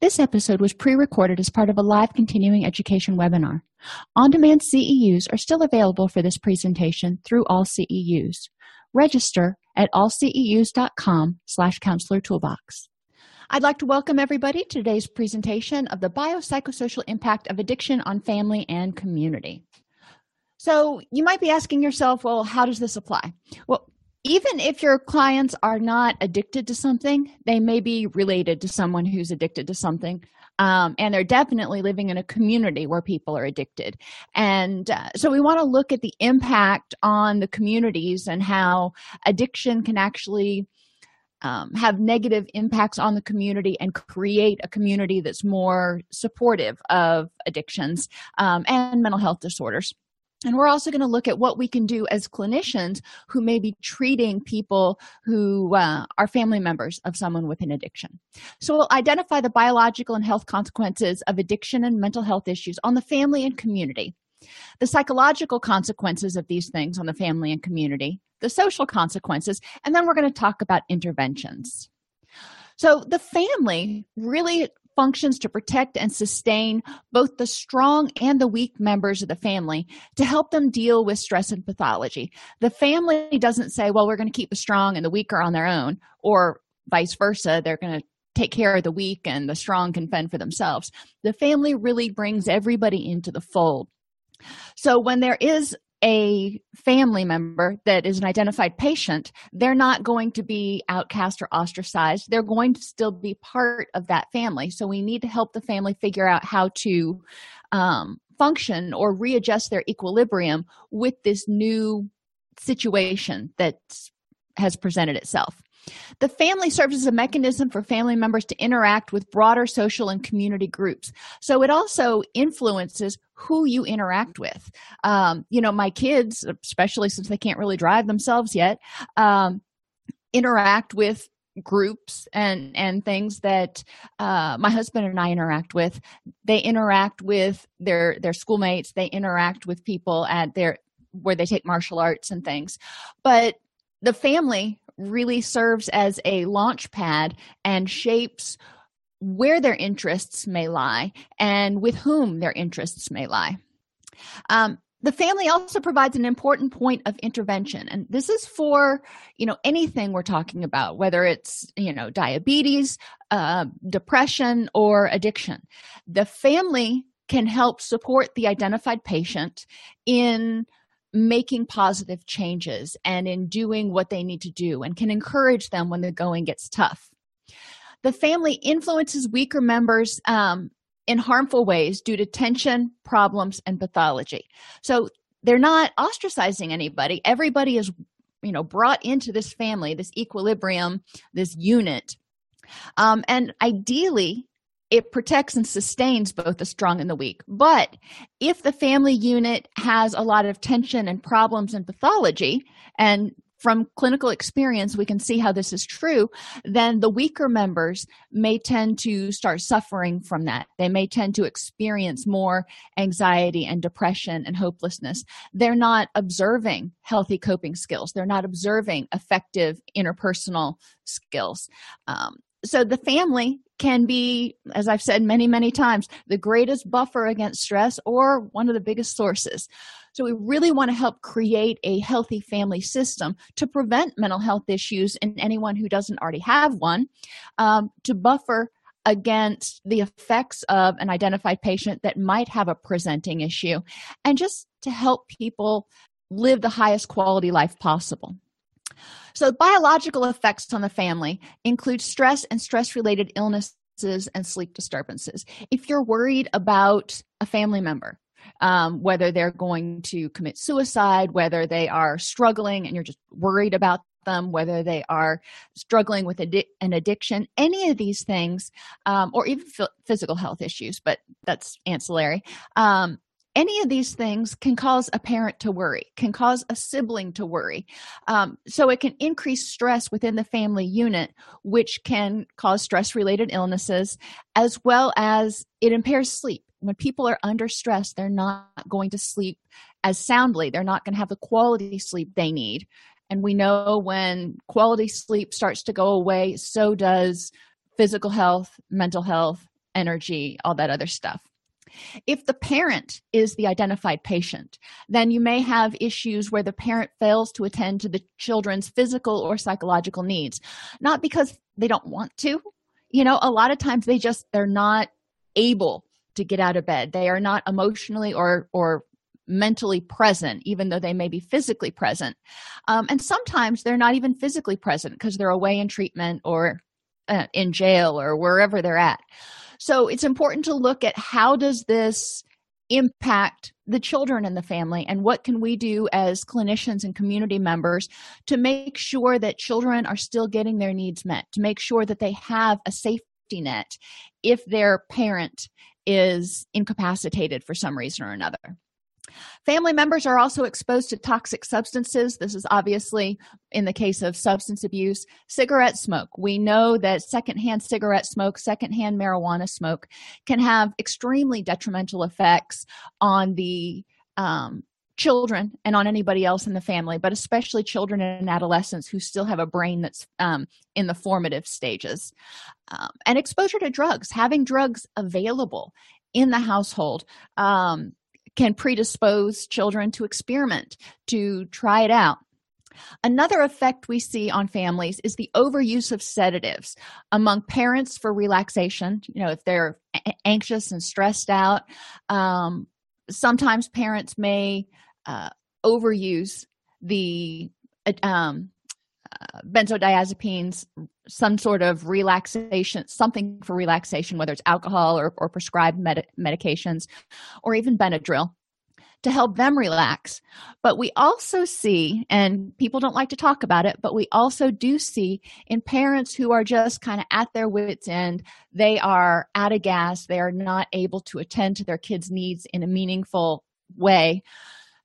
This episode was pre-recorded as part of a live continuing education webinar. On-demand CEUs are still available for this presentation through all CEUs. Register at allceus.com slash counselor toolbox. I'd like to welcome everybody to today's presentation of the biopsychosocial impact of addiction on family and community. So you might be asking yourself, well, how does this apply? Well, even if your clients are not addicted to something, they may be related to someone who's addicted to something. Um, and they're definitely living in a community where people are addicted. And uh, so we want to look at the impact on the communities and how addiction can actually um, have negative impacts on the community and create a community that's more supportive of addictions um, and mental health disorders. And we're also going to look at what we can do as clinicians who may be treating people who uh, are family members of someone with an addiction. So we'll identify the biological and health consequences of addiction and mental health issues on the family and community, the psychological consequences of these things on the family and community, the social consequences, and then we're going to talk about interventions. So, the family really functions to protect and sustain both the strong and the weak members of the family to help them deal with stress and pathology. The family doesn't say, well, we're going to keep the strong and the weak are on their own, or vice versa. They're going to take care of the weak and the strong can fend for themselves. The family really brings everybody into the fold. So when there is a family member that is an identified patient, they're not going to be outcast or ostracized. They're going to still be part of that family. So we need to help the family figure out how to um, function or readjust their equilibrium with this new situation that has presented itself. The family serves as a mechanism for family members to interact with broader social and community groups. So it also influences who you interact with. Um, you know, my kids, especially since they can't really drive themselves yet, um, interact with groups and and things that uh, my husband and I interact with. They interact with their their schoolmates. They interact with people at their where they take martial arts and things. But the family really serves as a launch pad and shapes where their interests may lie and with whom their interests may lie. Um, the family also provides an important point of intervention and this is for you know anything we're talking about whether it's you know diabetes uh, depression or addiction the family can help support the identified patient in making positive changes and in doing what they need to do and can encourage them when the going gets tough. The family influences weaker members um, in harmful ways due to tension, problems, and pathology. So they're not ostracizing anybody. Everybody is, you know, brought into this family, this equilibrium, this unit. Um, and ideally, it protects and sustains both the strong and the weak. But if the family unit has a lot of tension and problems and pathology, and from clinical experience, we can see how this is true, then the weaker members may tend to start suffering from that. They may tend to experience more anxiety and depression and hopelessness. They're not observing healthy coping skills, they're not observing effective interpersonal skills. Um, so the family can be as i've said many many times the greatest buffer against stress or one of the biggest sources so we really want to help create a healthy family system to prevent mental health issues in anyone who doesn't already have one um, to buffer against the effects of an identified patient that might have a presenting issue and just to help people live the highest quality life possible so, biological effects on the family include stress and stress related illnesses and sleep disturbances. If you're worried about a family member, um, whether they're going to commit suicide, whether they are struggling and you're just worried about them, whether they are struggling with an addiction, any of these things, um, or even f- physical health issues, but that's ancillary. Um, any of these things can cause a parent to worry can cause a sibling to worry um, so it can increase stress within the family unit which can cause stress related illnesses as well as it impairs sleep when people are under stress they're not going to sleep as soundly. They're not going to have the quality sleep they need. And we know when quality sleep starts to go away so does physical health mental health energy all that other stuff. If the parent is the identified patient, then you may have issues where the parent fails to attend to the children's physical or psychological needs, not because they don't want to. You know, a lot of times they just they're not able to get out of bed. They are not emotionally or or mentally present, even though they may be physically present. Um, and sometimes they're not even physically present because they're away in treatment or uh, in jail or wherever they're at so it's important to look at how does this impact the children in the family and what can we do as clinicians and community members to make sure that children are still getting their needs met to make sure that they have a safety net if their parent is incapacitated for some reason or another Family members are also exposed to toxic substances. This is obviously in the case of substance abuse. Cigarette smoke. We know that secondhand cigarette smoke, secondhand marijuana smoke can have extremely detrimental effects on the um, children and on anybody else in the family, but especially children and adolescents who still have a brain that's um, in the formative stages. Um, and exposure to drugs, having drugs available in the household um, can predispose children to experiment, to try it out. Another effect we see on families is the overuse of sedatives among parents for relaxation. You know, if they're anxious and stressed out, um, sometimes parents may uh, overuse the um, uh, benzodiazepines, some sort of relaxation, something for relaxation, whether it's alcohol or, or prescribed med- medications, or even Benadryl to help them relax. But we also see, and people don't like to talk about it, but we also do see in parents who are just kind of at their wits' end, they are out of gas, they are not able to attend to their kids' needs in a meaningful way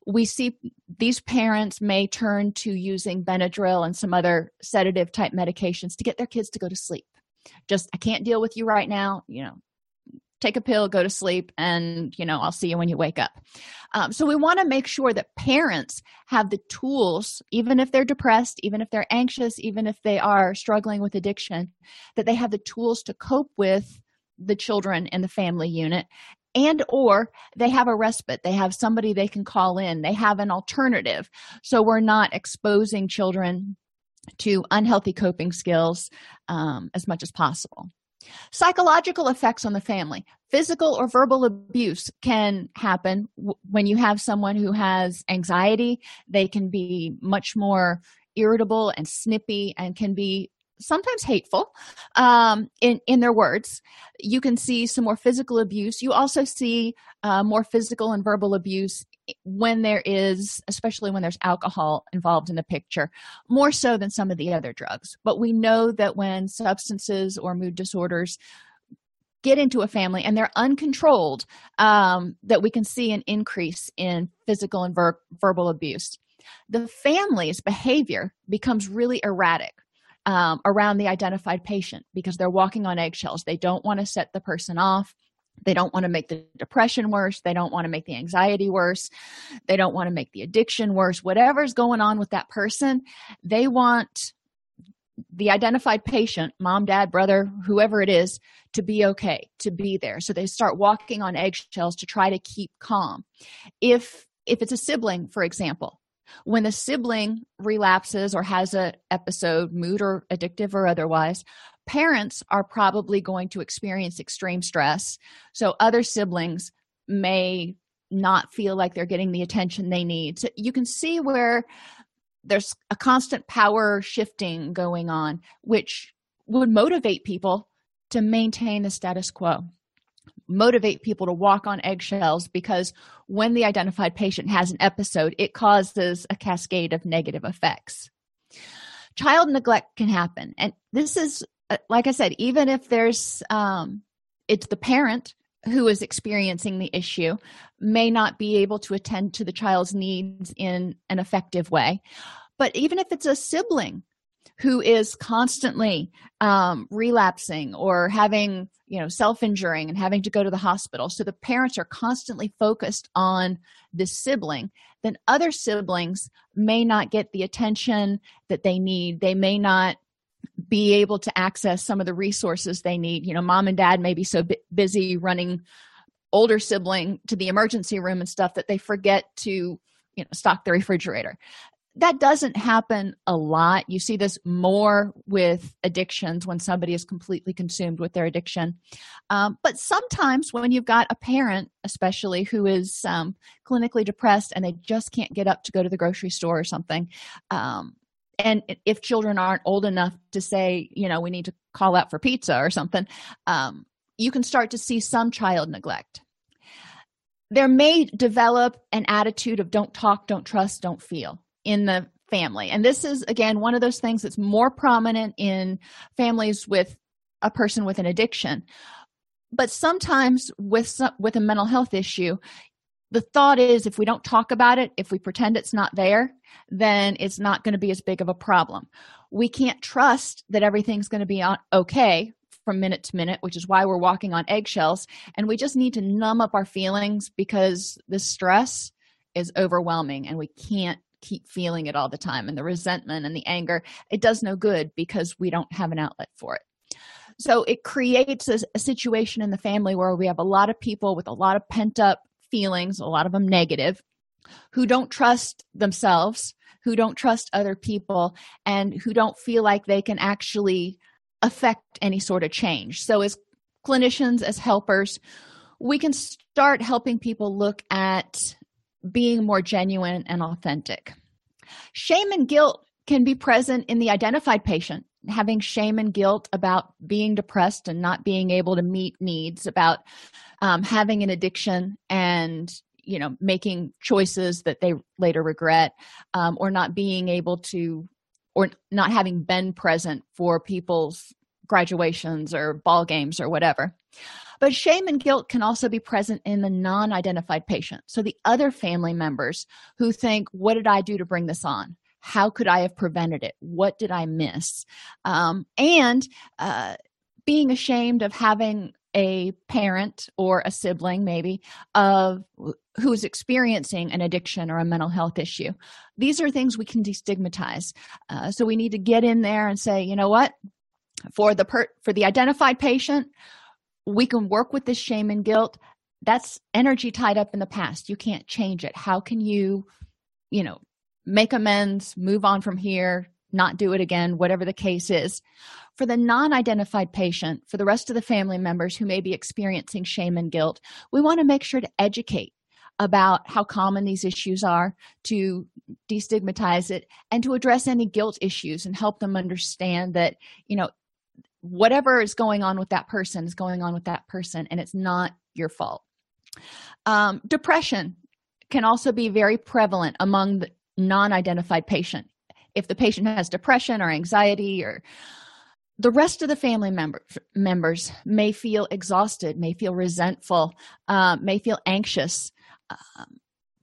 we see these parents may turn to using Benadryl and some other sedative type medications to get their kids to go to sleep. Just, I can't deal with you right now. You know, take a pill, go to sleep, and, you know, I'll see you when you wake up. Um, so we want to make sure that parents have the tools, even if they're depressed, even if they're anxious, even if they are struggling with addiction, that they have the tools to cope with the children in the family unit and or they have a respite. They have somebody they can call in. They have an alternative. So we're not exposing children to unhealthy coping skills um, as much as possible. Psychological effects on the family. Physical or verbal abuse can happen. W- when you have someone who has anxiety they can be much more irritable and snippy and can be sometimes hateful um, in in their words. You can see some more physical abuse. You also see uh, more physical and verbal abuse when there is, especially when there's alcohol involved in the picture, more so than some of the other drugs. But we know that when substances or mood disorders get into a family and they're uncontrolled, um, that we can see an increase in physical and ver- verbal abuse. The family's behavior becomes really erratic um, around the identified patient because they're walking on eggshells. They don't want to set the person off. They don't want to make the depression worse. They don't want to make the anxiety worse. They don't want to make the addiction worse. Whatever's going on with that person, they want the identified patient mom dad brother whoever it is to be okay to be there so they start walking on eggshells to try to keep calm if if it's a sibling for example when a sibling relapses or has a episode mood or addictive or otherwise parents are probably going to experience extreme stress. So other siblings may not feel like they're getting the attention they need. So you can see where there's a constant power shifting going on which would motivate people to maintain the status quo motivate people to walk on eggshells because when the identified patient has an episode it causes a cascade of negative effects. Child neglect can happen. And this is uh, like i said even if there's um it's the parent who is experiencing the issue may not be able to attend to the child's needs in an effective way. But even if it's a sibling who is constantly um, relapsing or having you know self-injuring and having to go to the hospital. So the parents are constantly focused on this sibling. Then other siblings may not get the attention that they need. They may not be able to access some of the resources they need. You know mom and dad may be so busy running older sibling to the emergency room and stuff that they forget to you know stock the refrigerator that doesn't happen a lot. You see this more with addictions when somebody is completely consumed with their addiction. Um, but sometimes when you've got a parent especially who is um, clinically depressed and they just can't get up to go to the grocery store or something um, and if children aren't old enough to say you know we need to call out for pizza or something um, you can start to see some child neglect. There may develop an attitude of don't talk don't trust don't feel in the family. And this is again one of those things that's more prominent in families with a person with an addiction. But sometimes with some, with a mental health issue the thought is if we don't talk about it if we pretend it's not there then it's not going to be as big of a problem. We can't trust that everything's going to be on, okay from minute to minute which is why we're walking on eggshells. And we just need to numb up our feelings because the stress is overwhelming and we can't keep feeling it all the time and the resentment and the anger it does no good because we don't have an outlet for it. So it creates a, a, situation in the family where we have a lot of people with a lot of pent up feelings a lot of them negative who don't trust themselves who don't trust other people and who don't feel like they can actually affect any sort of change. So as clinicians as helpers we can start helping people look at being more genuine and authentic. Shame and guilt can be present in the identified patient, having shame and guilt about being depressed and not being able to meet needs, about um, having an addiction and you know making choices that they later regret um, or not being able to or not having been present for people's graduations or ball games or whatever but shame and guilt can also be present in the non identified patient. So the other family members who think, What did I do to bring this on? How could I have prevented it? What did I miss? Um, and uh, being ashamed of having a parent or a sibling maybe of who's experiencing an addiction or a mental health issue these are things we can destigmatize uh, so we need to get in there and say you know what for the per- for the identified patient we can work with this shame and guilt. That's energy tied up in the past. You can't change it. How can you you know make amends move on from here not do it again whatever the case is. For the non-identified patient for the rest of the family members who may be experiencing shame and guilt we want to make sure to educate about how common these issues are to destigmatize it and to address any guilt issues and help them understand that you know whatever is going on with that person is going on with that person and it's not your fault. Um, depression can also be very prevalent among the non-identified patient. If the patient has depression or anxiety or the rest of the family member, members may feel exhausted may feel resentful uh, may feel anxious um,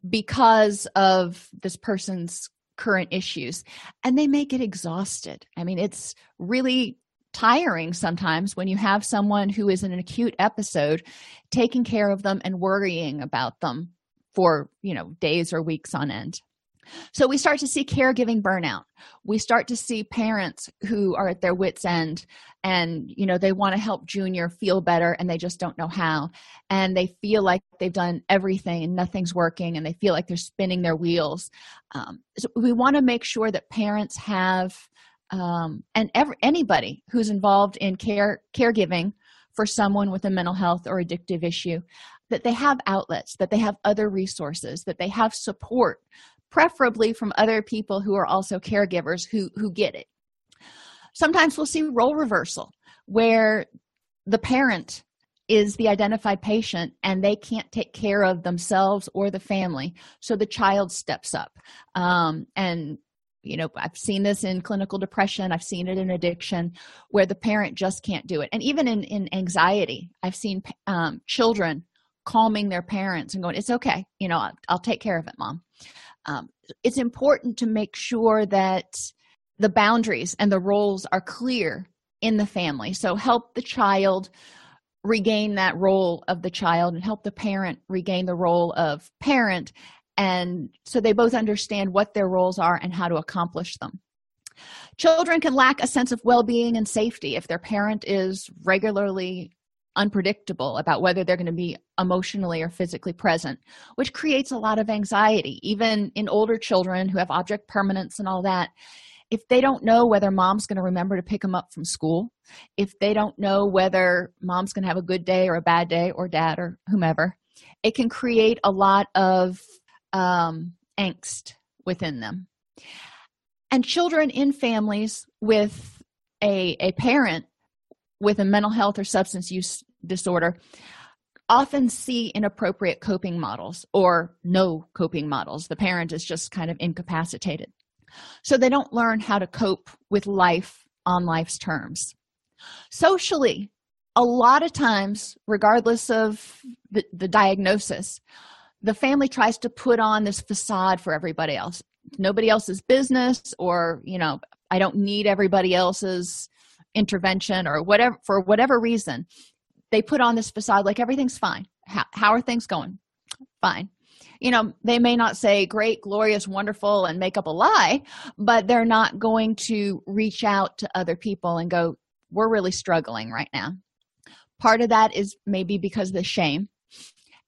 because of this person's current issues and they may get exhausted. I mean it's really tiring sometimes when you have someone who is in an acute episode taking care of them and worrying about them for you know days or weeks on end. So we start to see caregiving burnout. We start to see parents who are at their wits end and you know they want to help junior feel better and they just don't know how. And they feel like they've done everything and nothing's working and they feel like they're spinning their wheels. Um, so we want to make sure that parents have um, and anybody who's involved in care caregiving for someone with a mental health or addictive issue that they have outlets that they have other resources that they have support preferably from other people who are also caregivers who who get it. Sometimes we'll see role reversal where the parent is the identified patient and they can't take care of themselves or the family so the child steps up um, and you know i've seen this in clinical depression i've seen it in addiction where the parent just can't do it. And even in in anxiety i've seen um, children calming their parents and going it's okay you know i'll, I'll take care of it mom. Um, it's important to make sure that the boundaries and the roles are clear in the family. So help the child regain that role of the child and help the parent regain the role of parent and so they both understand what their roles are and how to accomplish them. Children can lack a sense of well-being and safety if their parent is regularly unpredictable about whether they're going to be emotionally or physically present which creates a lot of anxiety even in older children who have object permanence and all that. If they don't know whether mom's going to remember to pick them up from school if they don't know whether mom's going to have a good day or a bad day or dad or whomever it can create a lot of um, angst within them and children in families with a, a parent with a mental health or substance use disorder often see inappropriate coping models or no coping models. The parent is just kind of incapacitated. So they don't learn how to cope with life on life's terms. Socially, a lot of times, regardless of the, the diagnosis, the family tries to put on this facade for everybody else. Nobody else's business, or, you know, I don't need everybody else's intervention or whatever for whatever reason. They put on this facade like everything's fine. How, how are things going? Fine. You know they may not say great glorious wonderful and make up a lie but they're not going to reach out to other people and go we're really struggling right now. Part of that is maybe because of the shame.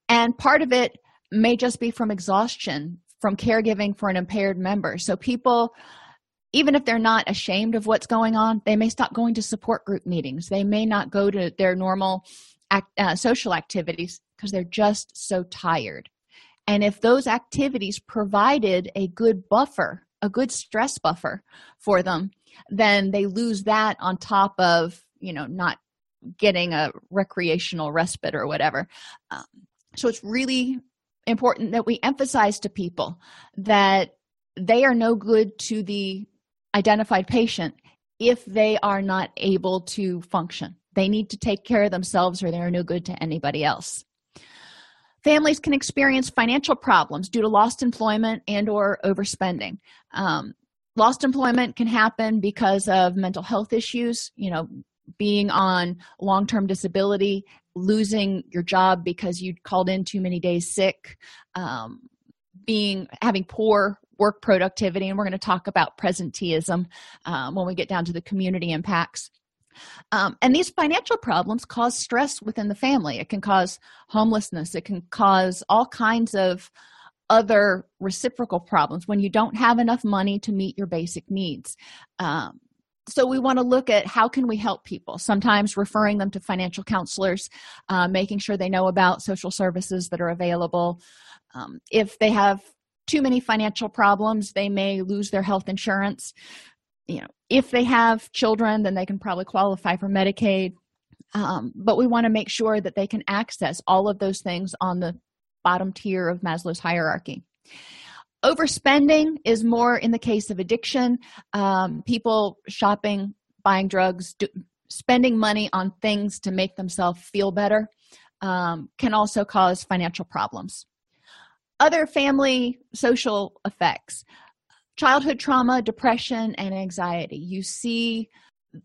And part of it may just be from exhaustion from caregiving for an impaired member. So people even if they're not ashamed of what's going on they may stop going to support group meetings. They may not go to their normal act, uh, social activities because they're just so tired. And if those activities provided a good buffer a good stress buffer for them then they lose that on top of you know not getting a recreational respite or whatever. Um, so it's really important that we emphasize to people that they are no good to the identified patient if they are not able to function. They need to take care of themselves or they're no good to anybody else. Families can experience financial problems due to lost employment and or overspending. Um, lost employment can happen because of mental health issues you know being on long-term disability losing your job because you called in too many days sick um, being having poor work productivity and we're going to talk about presenteeism um, when we get down to the community impacts. Um, and these financial problems cause stress within the family. It can cause homelessness. It can cause all kinds of other reciprocal problems when you don't have enough money to meet your basic needs. Um, so we want to look at how can we help people sometimes referring them to financial counselors uh, making sure they know about social services that are available. Um, if they have too many financial problems they may lose their health insurance. You know if they have children then they can probably qualify for medicaid. Um, but we want to make sure that they can access all of those things on the bottom tier of maslow's hierarchy overspending is more in the case of addiction um, people shopping buying drugs do, spending money on things to make themselves feel better um, can also cause financial problems. Other family social effects childhood trauma depression and anxiety. You see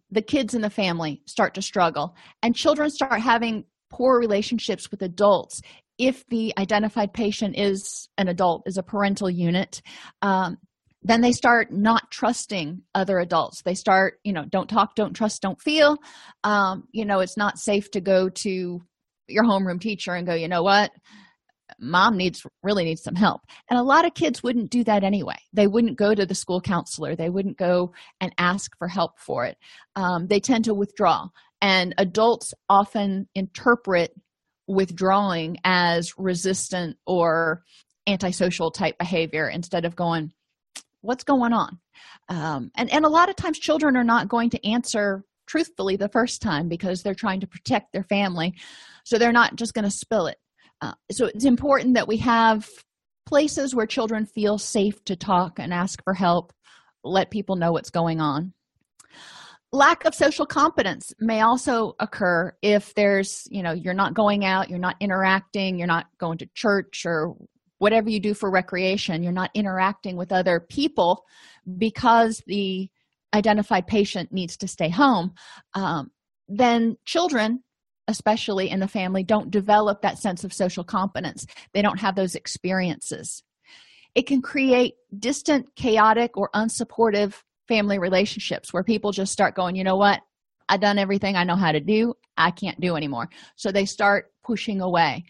the kids in the family start to struggle and children start having poor relationships with adults if the identified patient is an adult is a parental unit um, then they start not trusting other adults. They start you know don't talk don't trust don't feel. Um, you know it's not safe to go to your homeroom teacher and go you know what? Mom needs really needs some help. And a lot of kids wouldn't do that anyway. They wouldn't go to the school counselor. They wouldn't go and ask for help for it. Um, they tend to withdraw. And adults often interpret withdrawing as resistant or antisocial type behavior instead of going what's going on? Um, and and a lot of times children are not going to answer truthfully the first time because they're trying to protect their family. So they're not just going to spill it. Uh, so it's important that we have places where children feel safe to talk and ask for help let people know what's going on lack of social competence may also occur if there's you know you're not going out you're not interacting you're not going to church or whatever you do for recreation you're not interacting with other people because the identified patient needs to stay home um, then children especially in the family don't develop that sense of social competence. They don't have those experiences. It can create distant chaotic or unsupportive family relationships where people just start going you know what? I've done everything i know how to do. I can't do anymore. So they start pushing away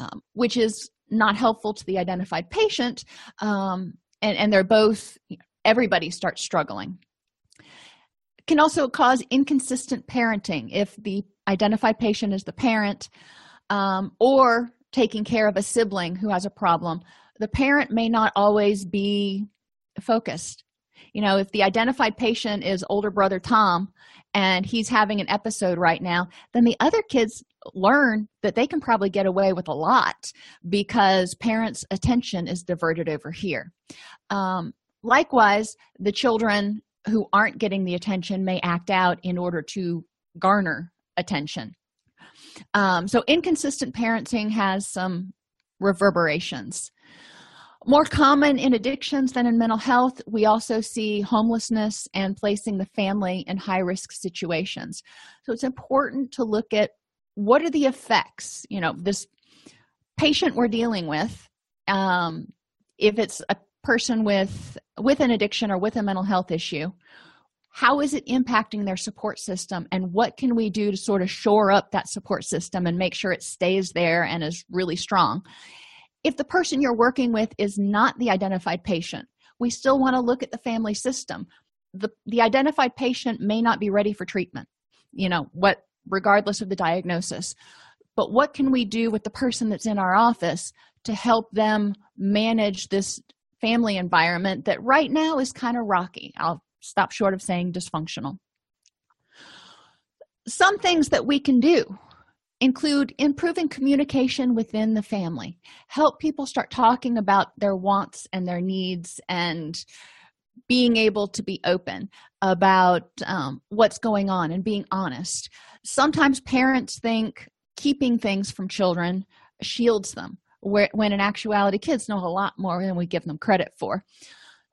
um, which is not helpful to the identified patient um, and, and they're both everybody starts struggling. Can also cause inconsistent parenting if the identified patient is the parent um, or taking care of a sibling who has a problem. The parent may not always be focused you know if the identified patient is older brother tom and he's having an episode right now then the other kids learn that they can probably get away with a lot because parents attention is diverted over here. Um, likewise the children who aren't getting the attention may act out in order to garner attention. Um, so inconsistent parenting has some reverberations more common in addictions than in mental health we also see homelessness and placing the family in high risk situations. So it's important to look at what are the effects you know this patient we're dealing with um, if it's a person with with an addiction or with a mental health issue how is it impacting their support system and what can we do to sort of shore up that support system and make sure it stays there and is really strong if the person you're working with is not the identified patient we still want to look at the family system. The, the identified patient may not be ready for treatment you know what regardless of the diagnosis. But what can we do with the person that's in our office to help them manage this family environment that right now is kind of rocky? I'll stop short of saying dysfunctional. Some things that we can do include improving communication within the family help people start talking about their wants and their needs and being able to be open about um, what's going on and being honest. Sometimes parents think keeping things from children shields them where, when in actuality kids know a lot more than we give them credit for.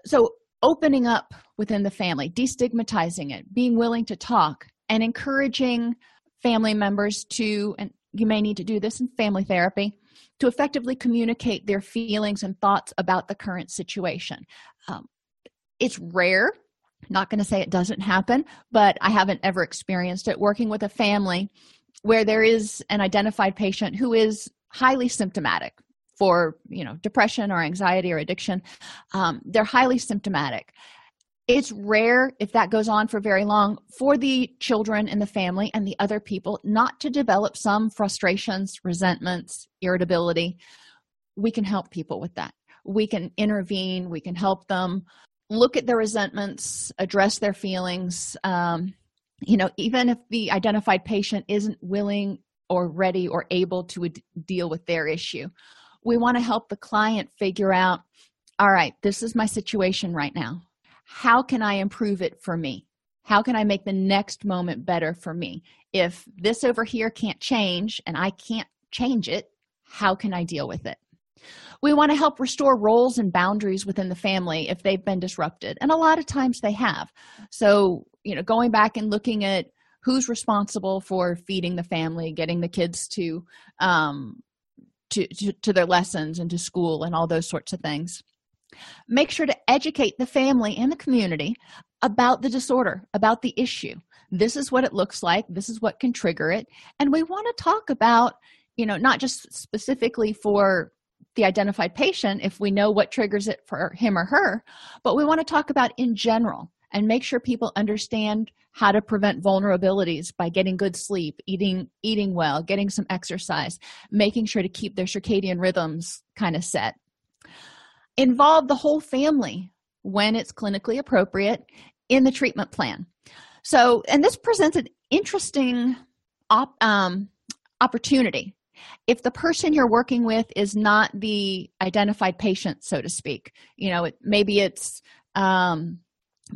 So opening up within the family destigmatizing it being willing to talk and encouraging family members to and you may need to do this in family therapy to effectively communicate their feelings and thoughts about the current situation. Um, it's rare not going to say it doesn't happen but i haven't ever experienced it working with a family where there is an identified patient who is highly symptomatic for you know depression or anxiety or addiction. Um, they're highly symptomatic it's rare if that goes on for very long for the children and the family and the other people not to develop some frustrations resentments irritability. We can help people with that. We can intervene. We can help them look at their resentments address their feelings. Um, you know even if the identified patient isn't willing or ready or able to ad- deal with their issue. We want to help the client figure out all right this is my situation right now how can i improve it for me? How can i make the next moment better for me? If this over here can't change and i can't change it how can i deal with it? We want to help restore roles and boundaries within the family if they've been disrupted and a lot of times they have. So you know going back and looking at who's responsible for feeding the family getting the kids to um, to, to, to their lessons and to school and all those sorts of things make sure to educate the family and the community about the disorder about the issue. This is what it looks like. This is what can trigger it. And we want to talk about you know not just specifically for the identified patient if we know what triggers it for him or her but we want to talk about in general and make sure people understand how to prevent vulnerabilities by getting good sleep eating eating well getting some exercise making sure to keep their circadian rhythms kind of set involve the whole family when it's clinically appropriate in the treatment plan. So and this presents an interesting op, um, opportunity. If the person you're working with is not the identified patient so to speak you know it, maybe it's um,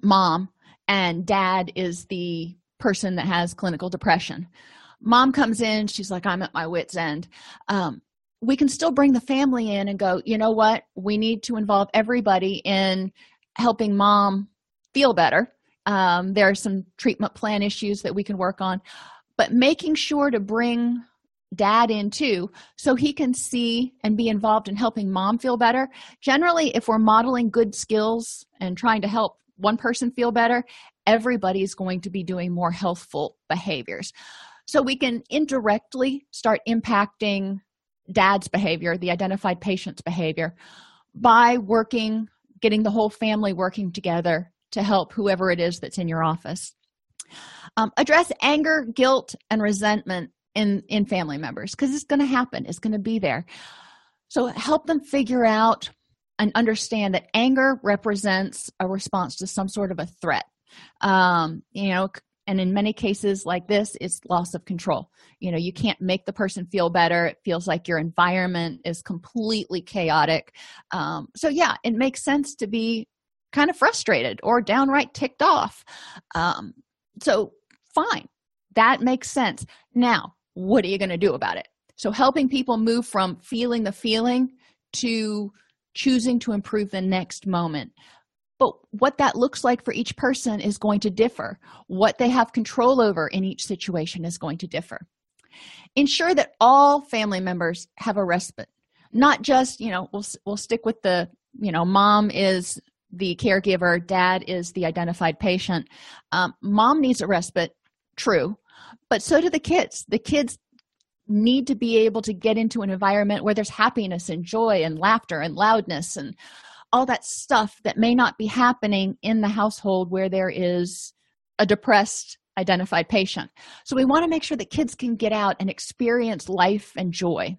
mom and dad is the person that has clinical depression. Mom comes in she's like i'm at my wits end. Um, we can still bring the family in and go you know what? We need to involve everybody in helping mom feel better. Um, there are some treatment plan issues that we can work on but making sure to bring dad in too so he can see and be involved in helping mom feel better. Generally if we're modeling good skills and trying to help one person feel better everybody's going to be doing more healthful behaviors. So we can indirectly start impacting dad's behavior the identified patient's behavior by working getting the whole family working together to help whoever it is that's in your office. Um, address anger guilt and resentment in in family members because it's going to happen it's going to be there. So help them figure out and understand that anger represents a response to some sort of a threat. Um, you know and in many cases like this it's loss of control. You know you can't make the person feel better. It feels like your environment is completely chaotic. Um, so yeah it makes sense to be kind of frustrated or downright ticked off. Um, so fine. That makes sense. Now what are you going to do about it? So helping people move from feeling the feeling to choosing to improve the next moment but what that looks like for each person is going to differ. What they have control over in each situation is going to differ. Ensure that all family members have a respite. Not just you know we'll, we'll stick with the you know mom is the caregiver dad is the identified patient. Um, mom needs a respite true but so do the kids. The kids need to be able to get into an environment where there's happiness and joy and laughter and loudness and all that stuff that may not be happening in the household where there is a depressed identified patient. So we want to make sure that kids can get out and experience life and joy.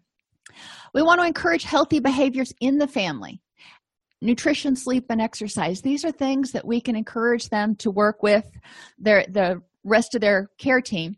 We want to encourage healthy behaviors in the family. Nutrition sleep and exercise these are things that we can encourage them to work with their the rest of their care team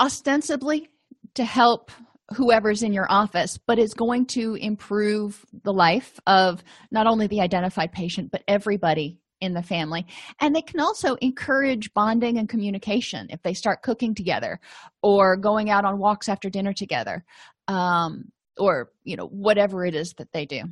ostensibly to help whoever's in your office, but it's going to improve the life of not only the identified patient, but everybody in the family. And they can also encourage bonding and communication if they start cooking together or going out on walks after dinner together um, or, you know, whatever it is that they do.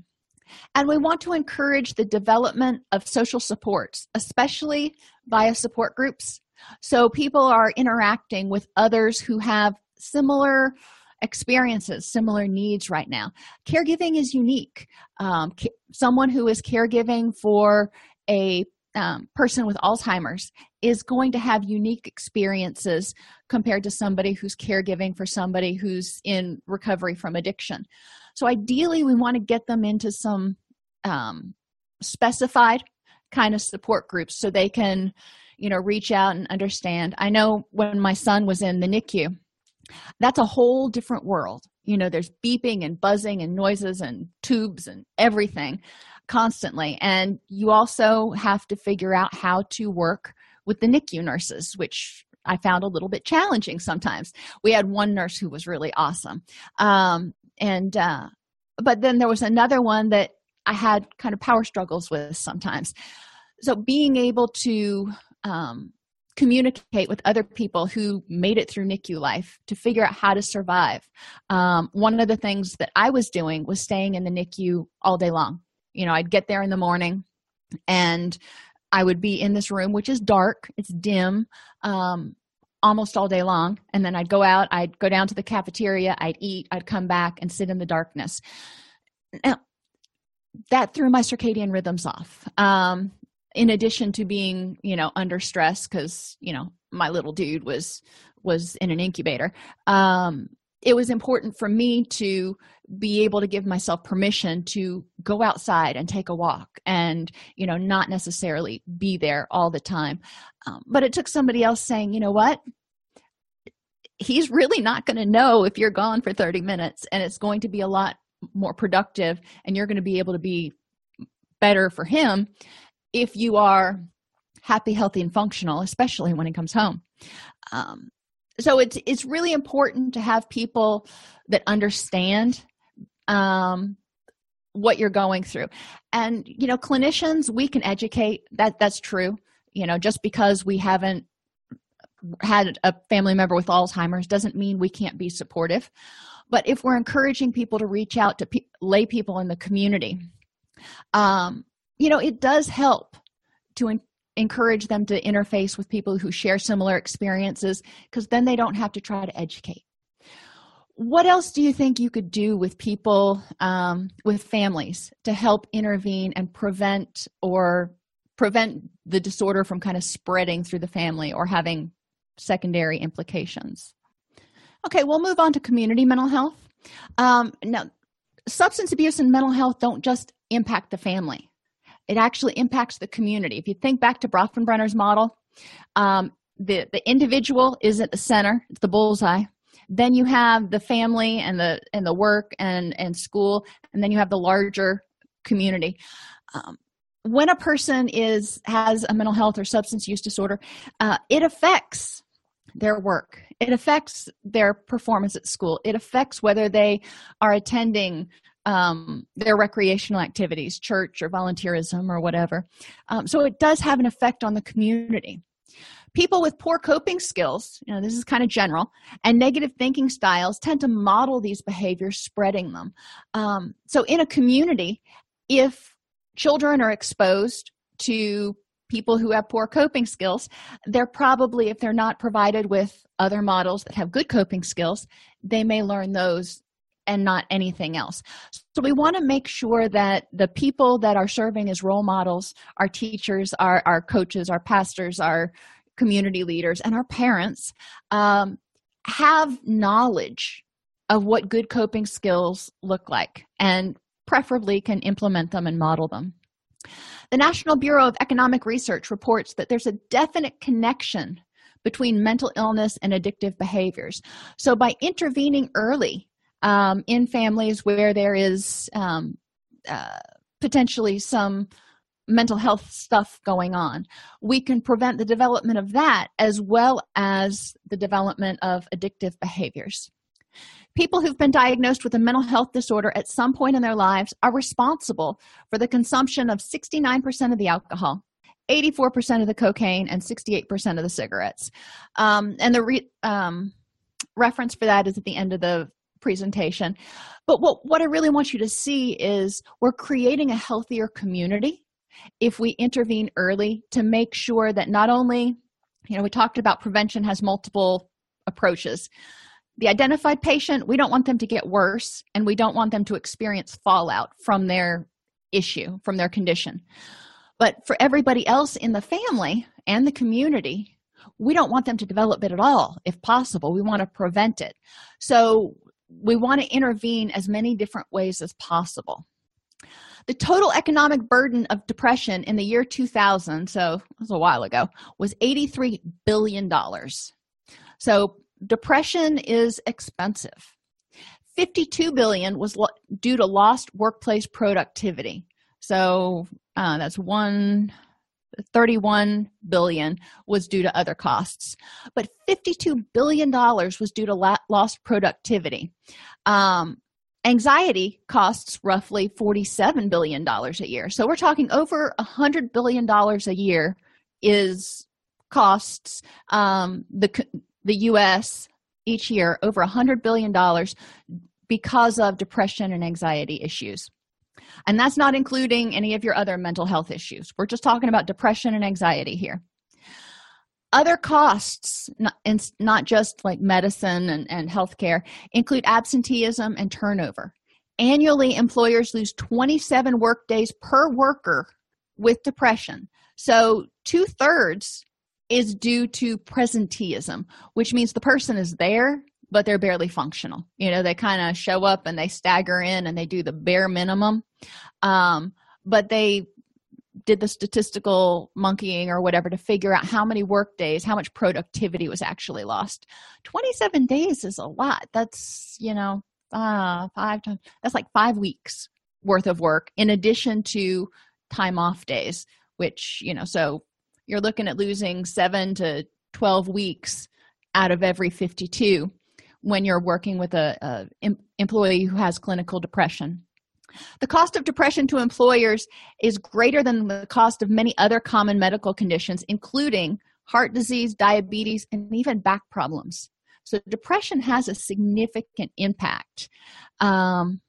And we want to encourage the development of social supports, especially via support groups. So people are interacting with others who have similar experiences similar needs right now. Caregiving is unique. Um, ca- someone who is caregiving for a um, person with alzheimer's is going to have unique experiences compared to somebody who's caregiving for somebody who's in recovery from addiction. So ideally we want to get them into some um, specified kind of support groups so they can you know reach out and understand. I know when my son was in the nicu that's a whole different world. You know there's beeping and buzzing and noises and tubes and everything constantly. And you also have to figure out how to work with the nicu nurses which i found a little bit challenging sometimes. We had one nurse who was really awesome. Um, and uh, but then there was another one that i had kind of power struggles with sometimes. So being able to um, communicate with other people who made it through NICU life to figure out how to survive. Um, one of the things that I was doing was staying in the NICU all day long. You know, I'd get there in the morning and I would be in this room, which is dark, it's dim. Um, almost all day long and then i'd go out i'd go down to the cafeteria i'd eat i'd come back and sit in the darkness now that threw my circadian rhythms off um, in addition to being you know under stress because you know my little dude was was in an incubator um, it was important for me to be able to give myself permission to go outside and take a walk and you know not necessarily be there all the time. Um, but it took somebody else saying you know what? He's really not going to know if you're gone for 30 minutes and it's going to be a lot more productive and you're going to be able to be better for him if you are happy healthy and functional especially when it comes home. Um, so it's it's really important to have people that understand um, what you're going through. And you know clinicians we can educate. That that's true. You know just because we haven't had a family member with alzheimer's doesn't mean we can't be supportive. But if we're encouraging people to reach out to pe- lay people in the community um, you know it does help to encourage them to interface with people who share similar experiences because then they don't have to try to educate. What else do you think you could do with people um, with families to help intervene and prevent or prevent the disorder from kind of spreading through the family or having secondary implications? Okay we'll move on to community mental health. Um, now substance abuse and mental health don't just impact the family it actually impacts the community. If you think back to bronfenbrenner's model um, the the individual is at the center it's the bullseye. Then you have the family and the and the work and and school and then you have the larger community. Um, when a person is has a mental health or substance use disorder uh, it affects their work. It affects their performance at school. It affects whether they are attending um, their recreational activities church or volunteerism or whatever. Um, so it does have an effect on the community. People with poor coping skills you know this is kind of general and negative thinking styles tend to model these behaviors spreading them. Um, so in a community if children are exposed to people who have poor coping skills they're probably if they're not provided with other models that have good coping skills they may learn those and not anything else so we want to make sure that the people that are serving as role models our teachers our, our coaches our pastors our community leaders and our parents um, have knowledge of what good coping skills look like and preferably can implement them and model them the National Bureau of Economic Research reports that there's a definite connection between mental illness and addictive behaviors. So, by intervening early um, in families where there is um, uh, potentially some mental health stuff going on, we can prevent the development of that as well as the development of addictive behaviors. People who've been diagnosed with a mental health disorder at some point in their lives are responsible for the consumption of 69% of the alcohol, 84% of the cocaine, and 68% of the cigarettes. Um, and the re- um, reference for that is at the end of the presentation. But what, what I really want you to see is we're creating a healthier community if we intervene early to make sure that not only, you know, we talked about prevention has multiple approaches. The identified patient we don't want them to get worse and we don't want them to experience fallout from their issue from their condition. But for everybody else in the family and the community we don't want them to develop it at all if possible. We want to prevent it. So we want to intervene as many different ways as possible. The total economic burden of depression in the year 2000 so it was a while ago was 83 billion dollars. So depression is expensive. 52 billion was lo- due to lost workplace productivity. So uh, that's one 31 billion was due to other costs but 52 billion dollars was due to lost productivity um, anxiety costs roughly 47 billion dollars a year so we're talking over 100 billion dollars a year is costs um, the the US each year over $100 billion because of depression and anxiety issues. And that's not including any of your other mental health issues. We're just talking about depression and anxiety here. other costs not, not just like medicine and, and healthcare include absenteeism and turnover annually employers lose 27 work days per worker with depression so two-thirds is due to presenteeism which means the person is there but they're barely functional. You know they kind of show up and they stagger in and they do the bare minimum. Um, but they did the statistical monkeying or whatever to figure out how many work days how much productivity was actually lost. 27 days is a lot. That's you know uh five times that's like five weeks worth of work in addition to time off days which you know so you're looking at losing seven to 12 weeks out of every 52 when you're working with a, a employee who has clinical depression. The cost of depression to employers is greater than the cost of many other common medical conditions including heart disease diabetes and even back problems. So depression has a significant impact. Um,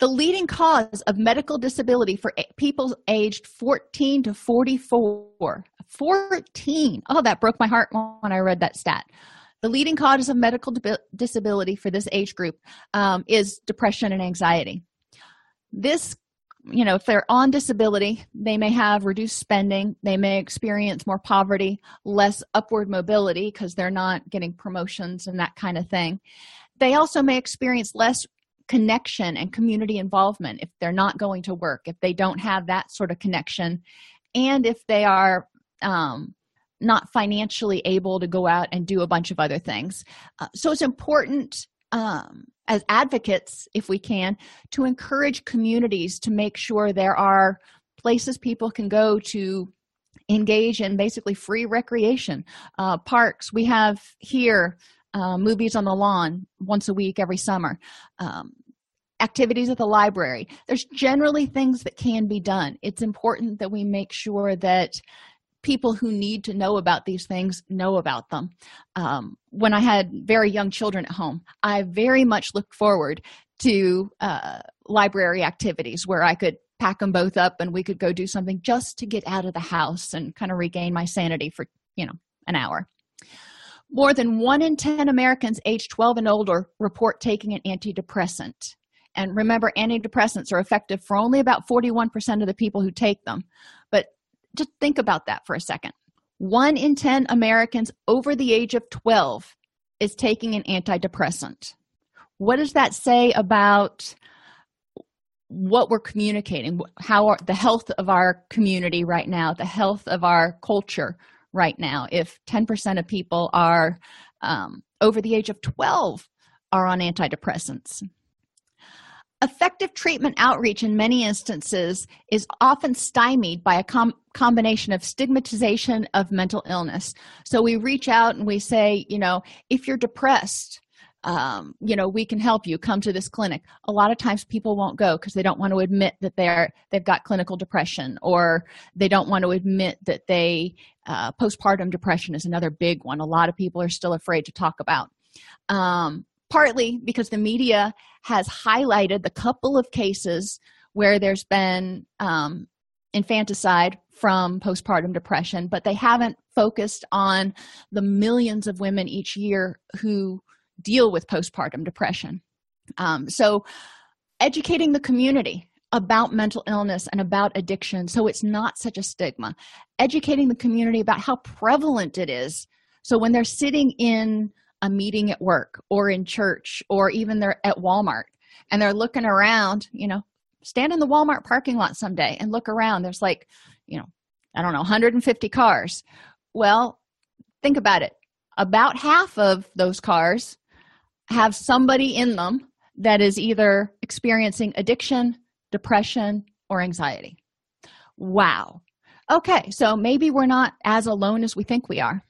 the leading cause of medical disability for people aged 14 to 44 14 oh that broke my heart when i read that stat the leading cause of medical disability for this age group um, is depression and anxiety. This you know if they're on disability they may have reduced spending they may experience more poverty less upward mobility because they're not getting promotions and that kind of thing. They also may experience less connection and community involvement if they're not going to work if they don't have that sort of connection. And if they are um, not financially able to go out and do a bunch of other things. Uh, so it's important um, as advocates if we can to encourage communities to make sure there are places people can go to engage in basically free recreation. Uh, parks we have here uh, movies on the lawn once a week every summer. Um, activities at the library. There's generally things that can be done. It's important that we make sure that people who need to know about these things know about them. Um, when i had very young children at home i very much looked forward to uh, library activities where i could pack them both up and we could go do something just to get out of the house and kind of regain my sanity for you know an hour. More than one in 10 americans aged 12 and older report taking an antidepressant. And remember antidepressants are effective for only about 41% of the people who take them. But just think about that for a second. One in 10 americans over the age of 12 is taking an antidepressant. What does that say about what we're communicating? How are the health of our community right now the health of our culture right now? If 10% of people are um, over the age of 12 are on antidepressants effective treatment outreach in many instances is often stymied by a com- combination of stigmatization of mental illness. So we reach out and we say you know if you're depressed um, you know we can help you. Come to this clinic. A lot of times people won't go because they don't want to admit that they're they've got clinical depression or they don't want to admit that they uh, postpartum depression is another big one. A lot of people are still afraid to talk about um, partly because the media has highlighted the couple of cases where there's been um, infanticide from postpartum depression, but they haven't focused on the millions of women each year who deal with postpartum depression. Um, so, educating the community about mental illness and about addiction so it's not such a stigma, educating the community about how prevalent it is. So, when they're sitting in a meeting at work or in church or even they're at Walmart and they're looking around, you know, stand in the Walmart parking lot someday and look around. There's like, you know, I don't know, 150 cars. Well, think about it. About half of those cars have somebody in them that is either experiencing addiction, depression, or anxiety. Wow. Okay, so maybe we're not as alone as we think we are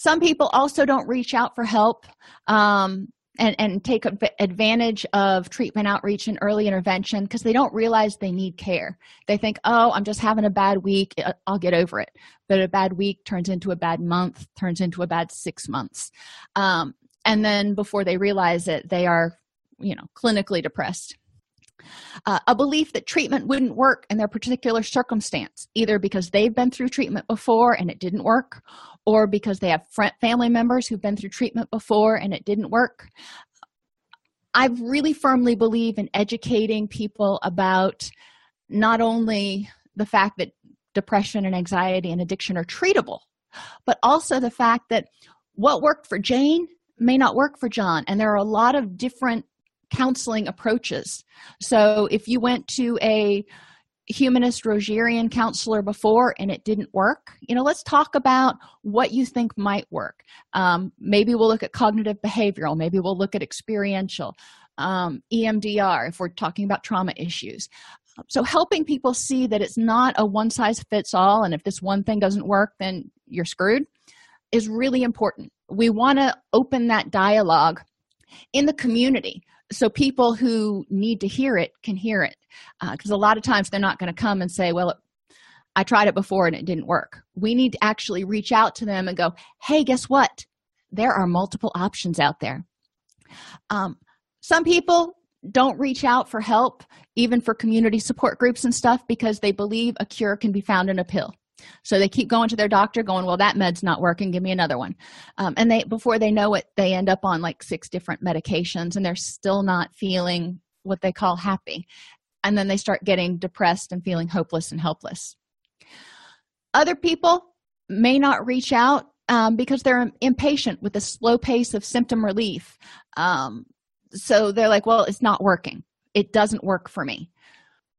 some people also don't reach out for help um, and, and take advantage of treatment outreach and early intervention because they don't realize they need care. They think, oh, I'm just having a bad week, I'll get over it. But a bad week turns into a bad month, turns into a bad six months. Um, and then before they realize it, they are, you know, clinically depressed. Uh, a belief that treatment wouldn't work in their particular circumstance, either because they've been through treatment before and it didn't work, or because they have family members who've been through treatment before and it didn't work. I really firmly believe in educating people about not only the fact that depression and anxiety and addiction are treatable, but also the fact that what worked for Jane may not work for John. And there are a lot of different counseling approaches. So if you went to a humanist Rogerian counselor before and it didn't work, you know, let's talk about what you think might work. Um, maybe we'll look at cognitive behavioral, maybe we'll look at experiential, um, EMDR if we're talking about trauma issues. So, helping people see that it's not a one size fits all, and if this one thing doesn't work, then you're screwed, is really important. We want to open that dialogue in the community so people who need to hear it can hear it because uh, a lot of times they're not going to come and say well i tried it before and it didn't work. We need to actually reach out to them and go hey guess what? There are multiple options out there. Um, some people don't reach out for help even for community support groups and stuff because they believe a cure can be found in a pill so they keep going to their doctor going well that med's not working. Give me another one. Um, and they before they know it they end up on like six different medications and they're still not feeling what they call happy. And then they start getting depressed and feeling hopeless and helpless. Other people may not reach out um, because they're impatient with the slow pace of symptom relief. Um, so they're like well it's not working. It doesn't work for me.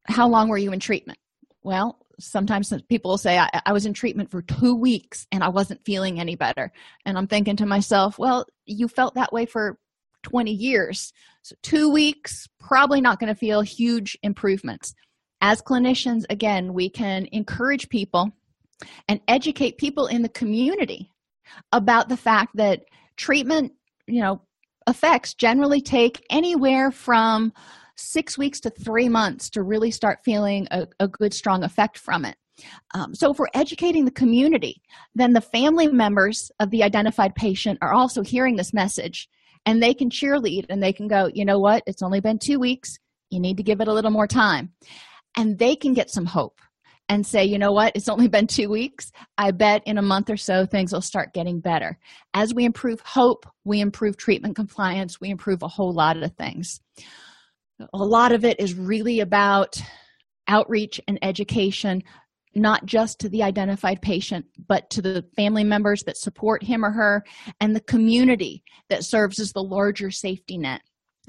How long were you in treatment? Well sometimes people will say I, I, was in treatment for two weeks and i wasn't feeling any better. And i'm thinking to myself well you felt that way for 20 years. So two weeks probably not going to feel huge improvements. As clinicians again we can encourage people and educate people in the community about the fact that treatment you know effects generally take anywhere from six weeks to three months to really start feeling a, a good, strong effect from it. Um, so, if we're educating the community, then the family members of the identified patient are also hearing this message and they can cheerlead and they can go, you know what, it's only been two weeks. You need to give it a little more time. And they can get some hope and say, you know what, it's only been two weeks. I bet in a month or so things will start getting better. As we improve hope, we improve treatment compliance, we improve a whole lot of things a lot of it is really about outreach and education not just to the identified patient, but to the family members that support him or her and the community that serves as the larger safety net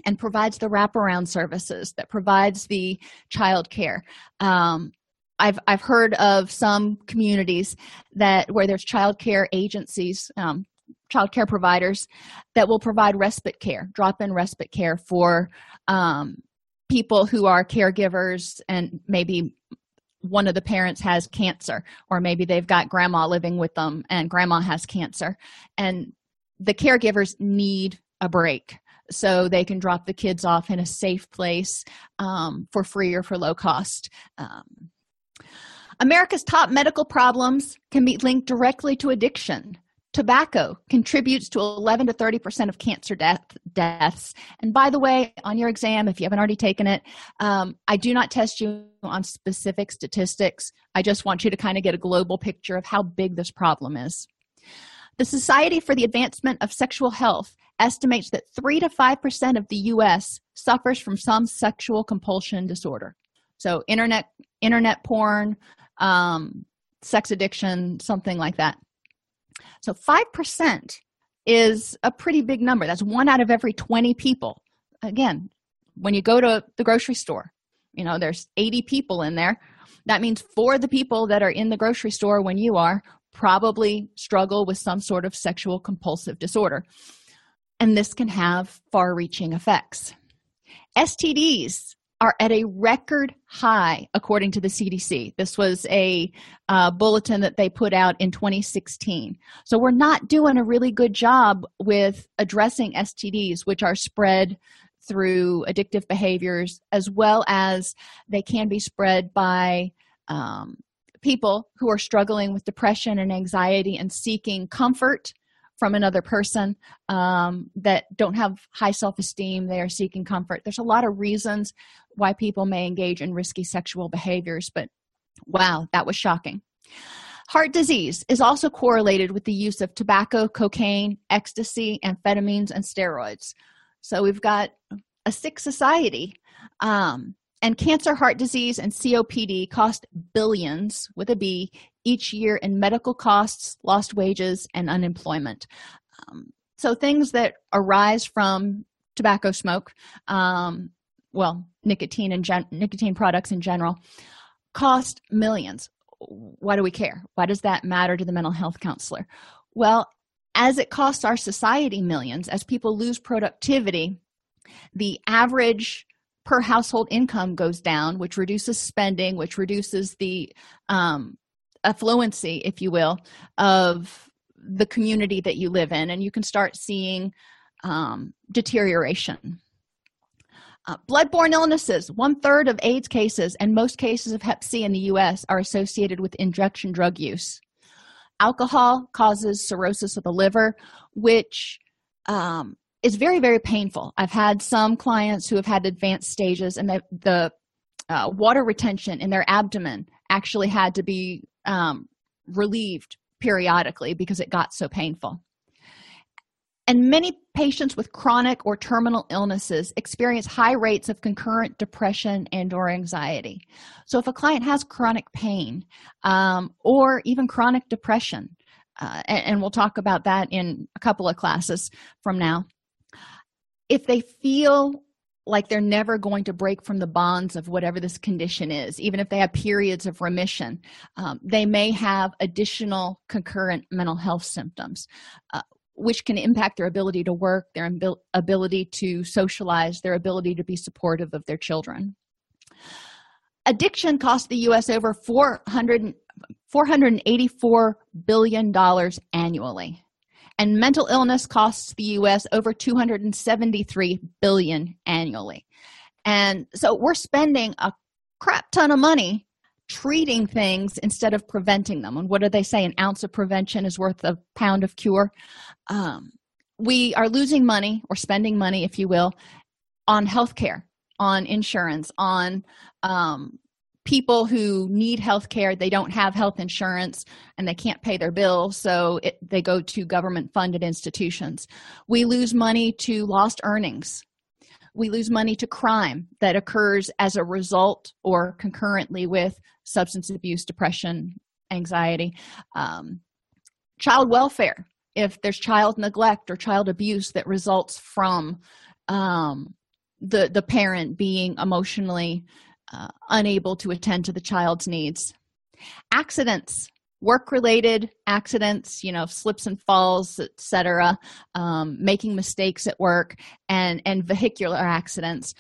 and provides the wraparound services that provides the child care. Um, I've, I've heard of some communities that where there's child care agencies, um, child care providers that will provide respite care, drop-in respite care for um, people who are caregivers and maybe one of the parents has cancer or maybe they've got grandma living with them and grandma has cancer. And the caregivers need a break so they can drop the kids off in a safe place um, for free or for low cost. Um, america's top medical problems can be linked directly to addiction Tobacco contributes to 11 to 30% of cancer death, deaths. And by the way, on your exam, if you haven't already taken it, um, I do not test you on specific statistics. I just want you to kind of get a global picture of how big this problem is. The Society for the Advancement of Sexual Health estimates that 3 to 5% of the US suffers from some sexual compulsion disorder. So, internet, internet porn, um, sex addiction, something like that. So 5% is a pretty big number. That's one out of every 20 people. Again, when you go to the grocery store, you know, there's 80 people in there. That means four of the people that are in the grocery store when you are probably struggle with some sort of sexual compulsive disorder. And this can have far reaching effects. STDs are at a record high according to the cdc this was a uh, bulletin that they put out in 2016 so we're not doing a really good job with addressing stds which are spread through addictive behaviors as well as they can be spread by um, people who are struggling with depression and anxiety and seeking comfort from another person um, that don't have high self-esteem they are seeking comfort. There's a lot of reasons why people may engage in risky sexual behaviors but wow that was shocking. Heart disease is also correlated with the use of tobacco cocaine ecstasy amphetamines and steroids. So we've got a sick society um, and cancer heart disease and copd cost billions with a b each year in medical costs, lost wages, and unemployment. Um, so, things that arise from tobacco smoke, um, well, nicotine and gen- nicotine products in general, cost millions. Why do we care? Why does that matter to the mental health counselor? Well, as it costs our society millions, as people lose productivity, the average per household income goes down, which reduces spending, which reduces the um, affluency if you will of the community that you live in and you can start seeing um, deterioration. Uh, bloodborne illnesses one third of aids cases and most cases of hep c in the us are associated with injection drug use. Alcohol causes cirrhosis of the liver which um, is very very painful. I've had some clients who have had advanced stages and the, the uh, water retention in their abdomen actually had to be um, relieved periodically because it got so painful. And many patients with chronic or terminal illnesses experience high rates of concurrent depression and or anxiety. So if a client has chronic pain um, or even chronic depression uh, and, and we'll talk about that in a couple of classes from now if they feel like they're never going to break from the bonds of whatever this condition is even if they have periods of remission. Um, they may have additional concurrent mental health symptoms uh, which can impact their ability to work their ability to socialize their ability to be supportive of their children. Addiction costs the us over 400 484 billion dollars annually and mental illness costs the us over 273 billion annually. And so we're spending a crap ton of money treating things instead of preventing them. And what do they say? An ounce of prevention is worth a pound of cure. Um, we are losing money or spending money if you will on health care on insurance on um, people who need health care they don't have health insurance and they can't pay their bills so it, they go to government funded institutions. We lose money to lost earnings. We lose money to crime that occurs as a result or concurrently with substance abuse depression anxiety. Um, child welfare if there's child neglect or child abuse that results from um, the the parent being emotionally uh, unable to attend to the child's needs. Accidents work related accidents you know slips and falls etc um, making mistakes at work and and vehicular accidents.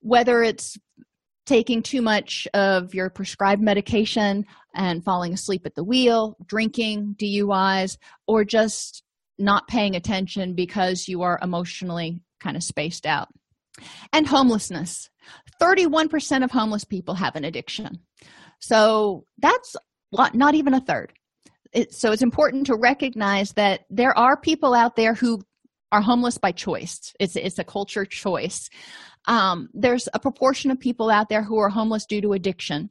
Whether it's taking too much of your prescribed medication and falling asleep at the wheel drinking duis or just not paying attention because you are emotionally kind of spaced out. And homelessness 31% of homeless people have an addiction. So that's not even a third. It, so it's important to recognize that there are people out there who are homeless by choice. It's, it's a culture choice. Um, there's a proportion of people out there who are homeless due to addiction.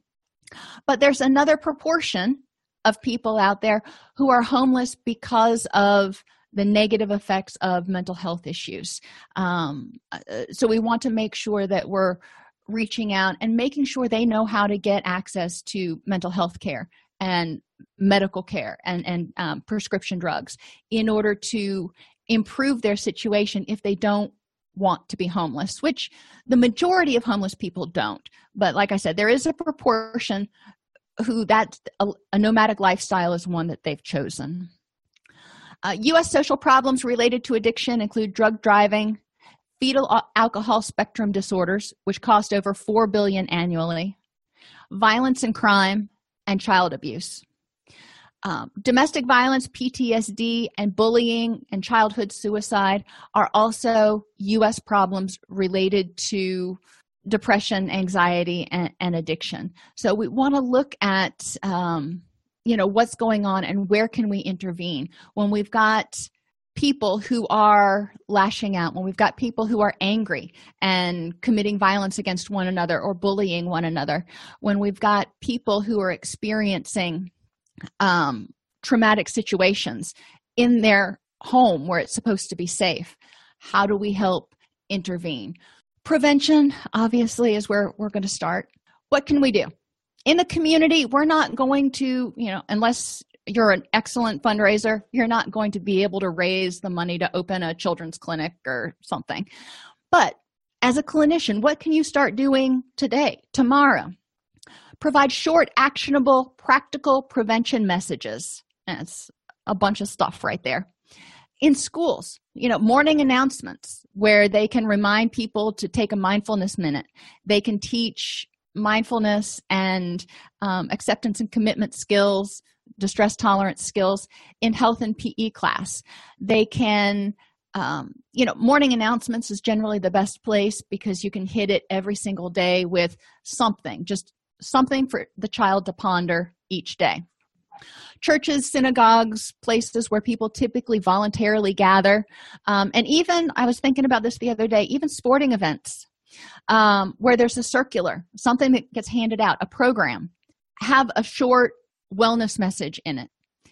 But there's another proportion of people out there who are homeless because of the negative effects of mental health issues. Um, uh, so we want to make sure that we're reaching out and making sure they know how to get access to mental health care and medical care and, and um, prescription drugs in order to improve their situation if they don't want to be homeless which the majority of homeless people don't but like i said there is a proportion who that a, a nomadic lifestyle is one that they've chosen uh, U.S. social problems related to addiction include drug driving, fetal alcohol spectrum disorders, which cost over four billion annually, violence and crime, and child abuse. Um, domestic violence, PTSD, and bullying and childhood suicide are also U.S. problems related to depression, anxiety, and, and addiction. So we want to look at um, you know what's going on and where can we intervene when we've got people who are lashing out, when we've got people who are angry and committing violence against one another or bullying one another, when we've got people who are experiencing um, traumatic situations in their home where it's supposed to be safe, how do we help intervene? Prevention, obviously, is where we're going to start. What can we do? In the community, we're not going to, you know, unless you're an excellent fundraiser, you're not going to be able to raise the money to open a children's clinic or something. But as a clinician, what can you start doing today, tomorrow? Provide short, actionable, practical prevention messages. That's a bunch of stuff right there. In schools, you know, morning announcements where they can remind people to take a mindfulness minute. They can teach mindfulness and um, acceptance and commitment skills distress tolerance skills in health and PE class. They can, um, you know, morning announcements is generally the best place because you can hit it every single day with something, just something for the child to ponder each day. Churches, synagogues, places where people typically voluntarily gather, um, and even I was thinking about this the other day, even sporting events um, where there's a circular, something that gets handed out, a program. Have a short wellness message in it.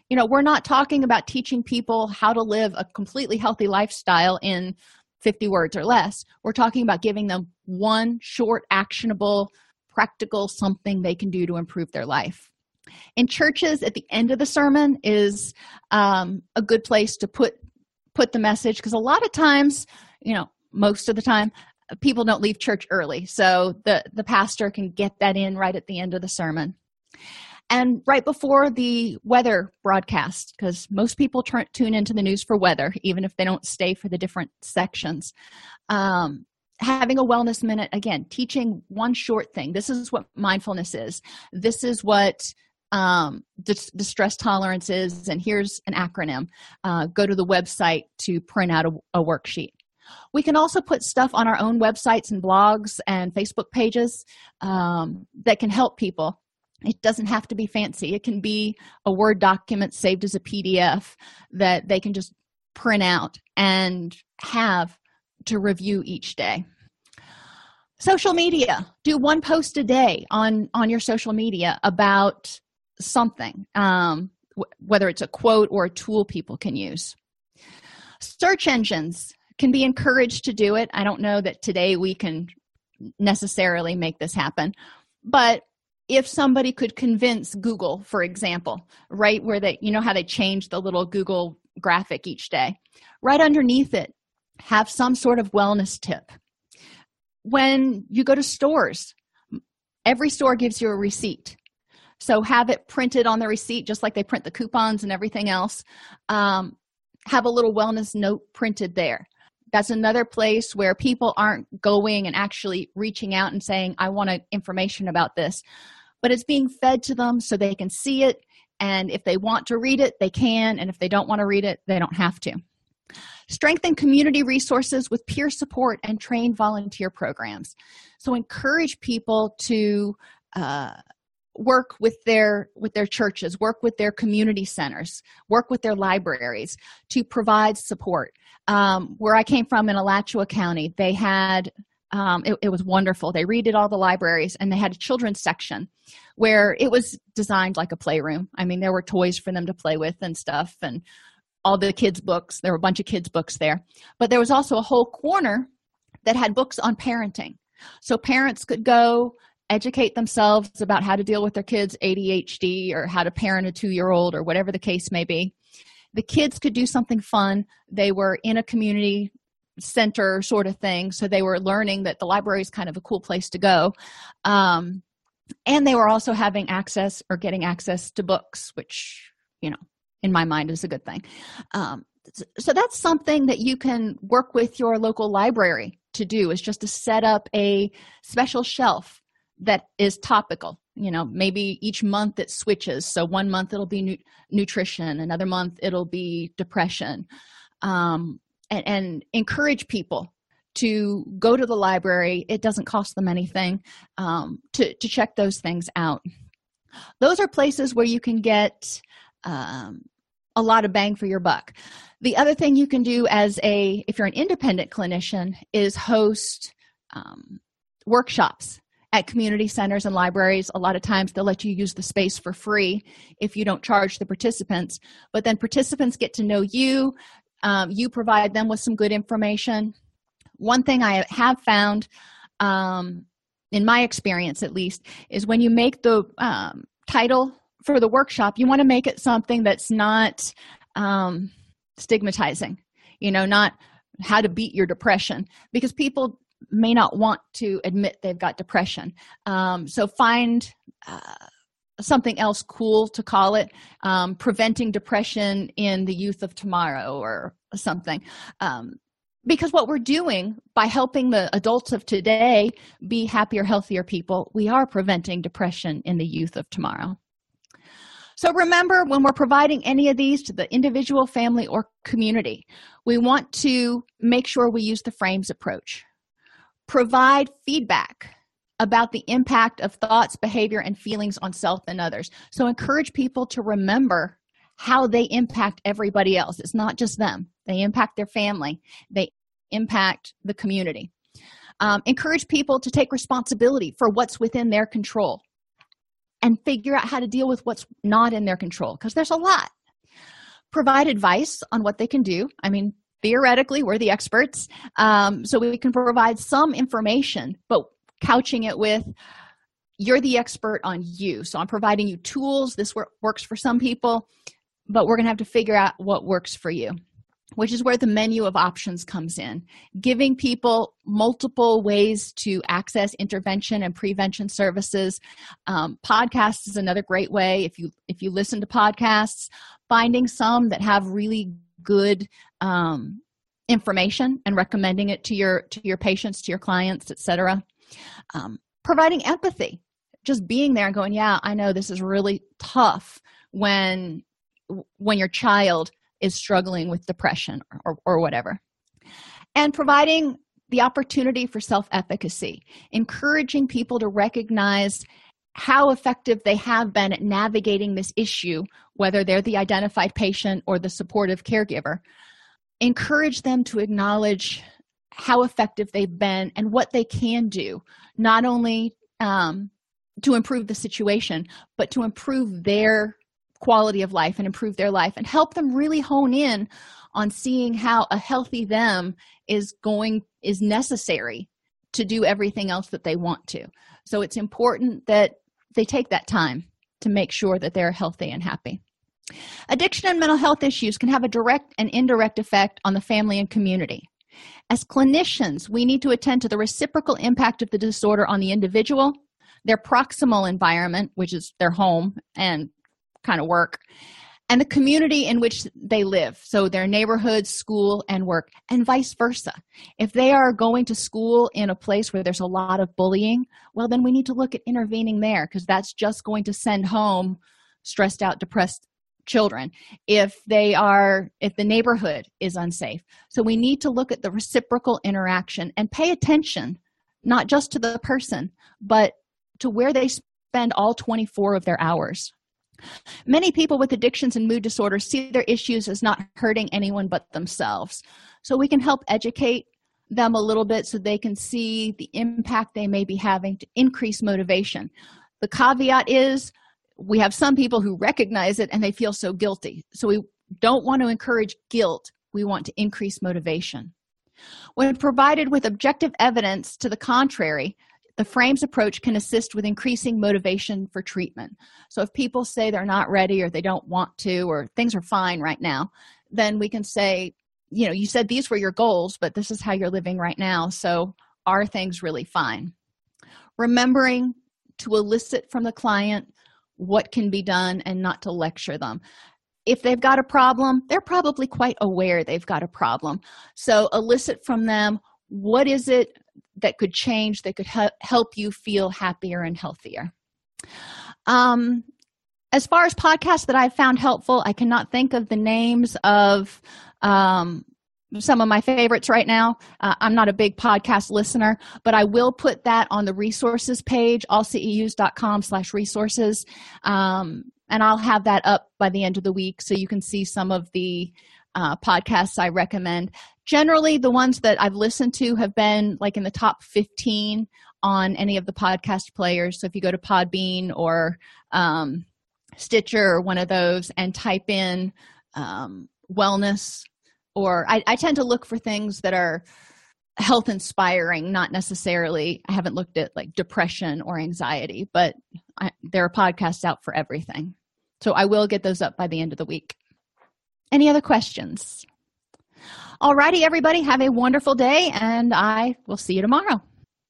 You know, we're not talking about teaching people how to live a completely healthy lifestyle in 50 words or less. We're talking about giving them one short, actionable, practical something they can do to improve their life. In churches, at the end of the sermon is um, a good place to put put the message because a lot of times, you know, most of the time, people don't leave church early, so the the pastor can get that in right at the end of the sermon and right before the weather broadcast because most people turn, tune into the news for weather even if they don't stay for the different sections. Um, having a wellness minute again teaching one short thing. This is what mindfulness is. This is what um, distress tolerance is and here's an acronym. Uh, go to the website to print out a, a worksheet. We can also put stuff on our own websites and blogs and facebook pages um, that can help people it doesn't have to be fancy. It can be a word document saved as a pdf that they can just print out and have to review each day. Social media. Do one post a day on on your social media about something um, w- whether it's a quote or a tool people can use. Search engines can be encouraged to do it. I don't know that today we can necessarily make this happen but if somebody could convince google for example right where they you know how they change the little google graphic each day? Right underneath it have some sort of wellness tip. When you go to stores every store gives you a receipt. So have it printed on the receipt just like they print the coupons and everything else. Um, have a little wellness note printed there. That's another place where people aren't going and actually reaching out and saying i want information about this but it's being fed to them so they can see it. And if they want to read it they can. And if they don't want to read it they don't have to. Strengthen community resources with peer support and trained volunteer programs. So encourage people to uh, work with their with their churches work with their community centers work with their libraries to provide support. Um, where i came from in alachua county they had um, it, it was wonderful. They redid all the libraries and they had a children's section where it was designed like a playroom. I mean there were toys for them to play with and stuff and all the kids books. There were a bunch of kids books there. But there was also a whole corner that had books on parenting. So parents could go educate themselves about how to deal with their kids adhd or how to parent a two year old or whatever the case may be. The kids could do something fun. They were in a community center sort of thing. So they were learning that the library is kind of a cool place to go. Um, and they were also having access or getting access to books which you know in my mind is a good thing. Um, so that's something that you can work with your local library to do is just to set up a special shelf that is topical. You know maybe each month it switches. So one month it'll be nu- nutrition another month it'll be depression. Um, and, and encourage people to go to the library. It doesn't cost them anything um, to, to check those things out. Those are places where you can get um, a lot of bang for your buck. The other thing you can do as a if you're an independent clinician is host um, workshops at community centers and libraries. A lot of times they'll let you use the space for free if you don't charge the participants. But then participants get to know you um, you provide them with some good information. One thing i have found um, in my experience at least is when you make the um, title for the workshop you want to make it something that's not um, stigmatizing you know not how to beat your depression because people may not want to admit they've got depression. Um, so find uh, something else cool to call it um, preventing depression in the youth of tomorrow or something. Um, because what we're doing by helping the adults of today be happier healthier people we are preventing depression in the youth of tomorrow. So remember when we're providing any of these to the individual family or community we want to make sure we use the frames approach. Provide feedback about the impact of thoughts behavior and feelings on self and others. So encourage people to remember how they impact everybody else. It's not just them. They impact their family. They impact the community. Um, encourage people to take responsibility for what's within their control and figure out how to deal with what's not in their control because there's a lot. Provide advice on what they can do. I mean theoretically we're the experts um, so we can provide some information but couching it with you're the expert on you. So i'm providing you tools. This work, works for some people but we're going to have to figure out what works for you which is where the menu of options comes in. Giving people multiple ways to access intervention and prevention services. Um, podcasts is another great way if you if you listen to podcasts finding some that have really good um, information and recommending it to your to your patients to your clients etc um, providing empathy just being there and going yeah i know this is really tough when when your child is struggling with depression or, or whatever. And providing the opportunity for self-efficacy encouraging people to recognize how effective they have been at navigating this issue whether they're the identified patient or the supportive caregiver. Encourage them to acknowledge how effective they've been and what they can do not only um, to improve the situation but to improve their quality of life and improve their life and help them really hone in on seeing how a healthy them is going is necessary to do everything else that they want to. So it's important that they take that time to make sure that they're healthy and happy. Addiction and mental health issues can have a direct and indirect effect on the family and community as clinicians we need to attend to the reciprocal impact of the disorder on the individual their proximal environment which is their home and kind of work and the community in which they live so their neighborhood school and work and vice versa. If they are going to school in a place where there's a lot of bullying well then we need to look at intervening there because that's just going to send home stressed out depressed children if they are if the neighborhood is unsafe so we need to look at the reciprocal interaction and pay attention not just to the person but to where they spend all 24 of their hours Many people with addictions and mood disorders see their issues as not hurting anyone but themselves. So we can help educate them a little bit so they can see the impact they may be having to increase motivation. The caveat is we have some people who recognize it and they feel so guilty. So we don't want to encourage guilt, we want to increase motivation. When provided with objective evidence to the contrary, the frames approach can assist with increasing motivation for treatment so if people say they're not ready or they don't want to or things are fine right now then we can say you know you said these were your goals but this is how you're living right now so are things really fine remembering to elicit from the client what can be done and not to lecture them. If they've got a problem they're probably quite aware they've got a problem. So elicit from them what is it that could change that could he- help you feel happier and healthier? Um as far as podcasts that i've found helpful i cannot think of the names of um some of my favorites right now uh, i'm not a big podcast listener but i will put that on the resources page allceus.com slash resources um, and I'll have that up by the end of the week so you can see some of the uh, podcasts I recommend. Generally, the ones that I've listened to have been like in the top 15 on any of the podcast players. So if you go to Podbean or um, Stitcher or one of those and type in um, wellness, or I, I tend to look for things that are health inspiring, not necessarily, I haven't looked at like depression or anxiety, but I, there are podcasts out for everything. So I will get those up by the end of the week. Any other questions? Alrighty, everybody, have a wonderful day, and I will see you tomorrow.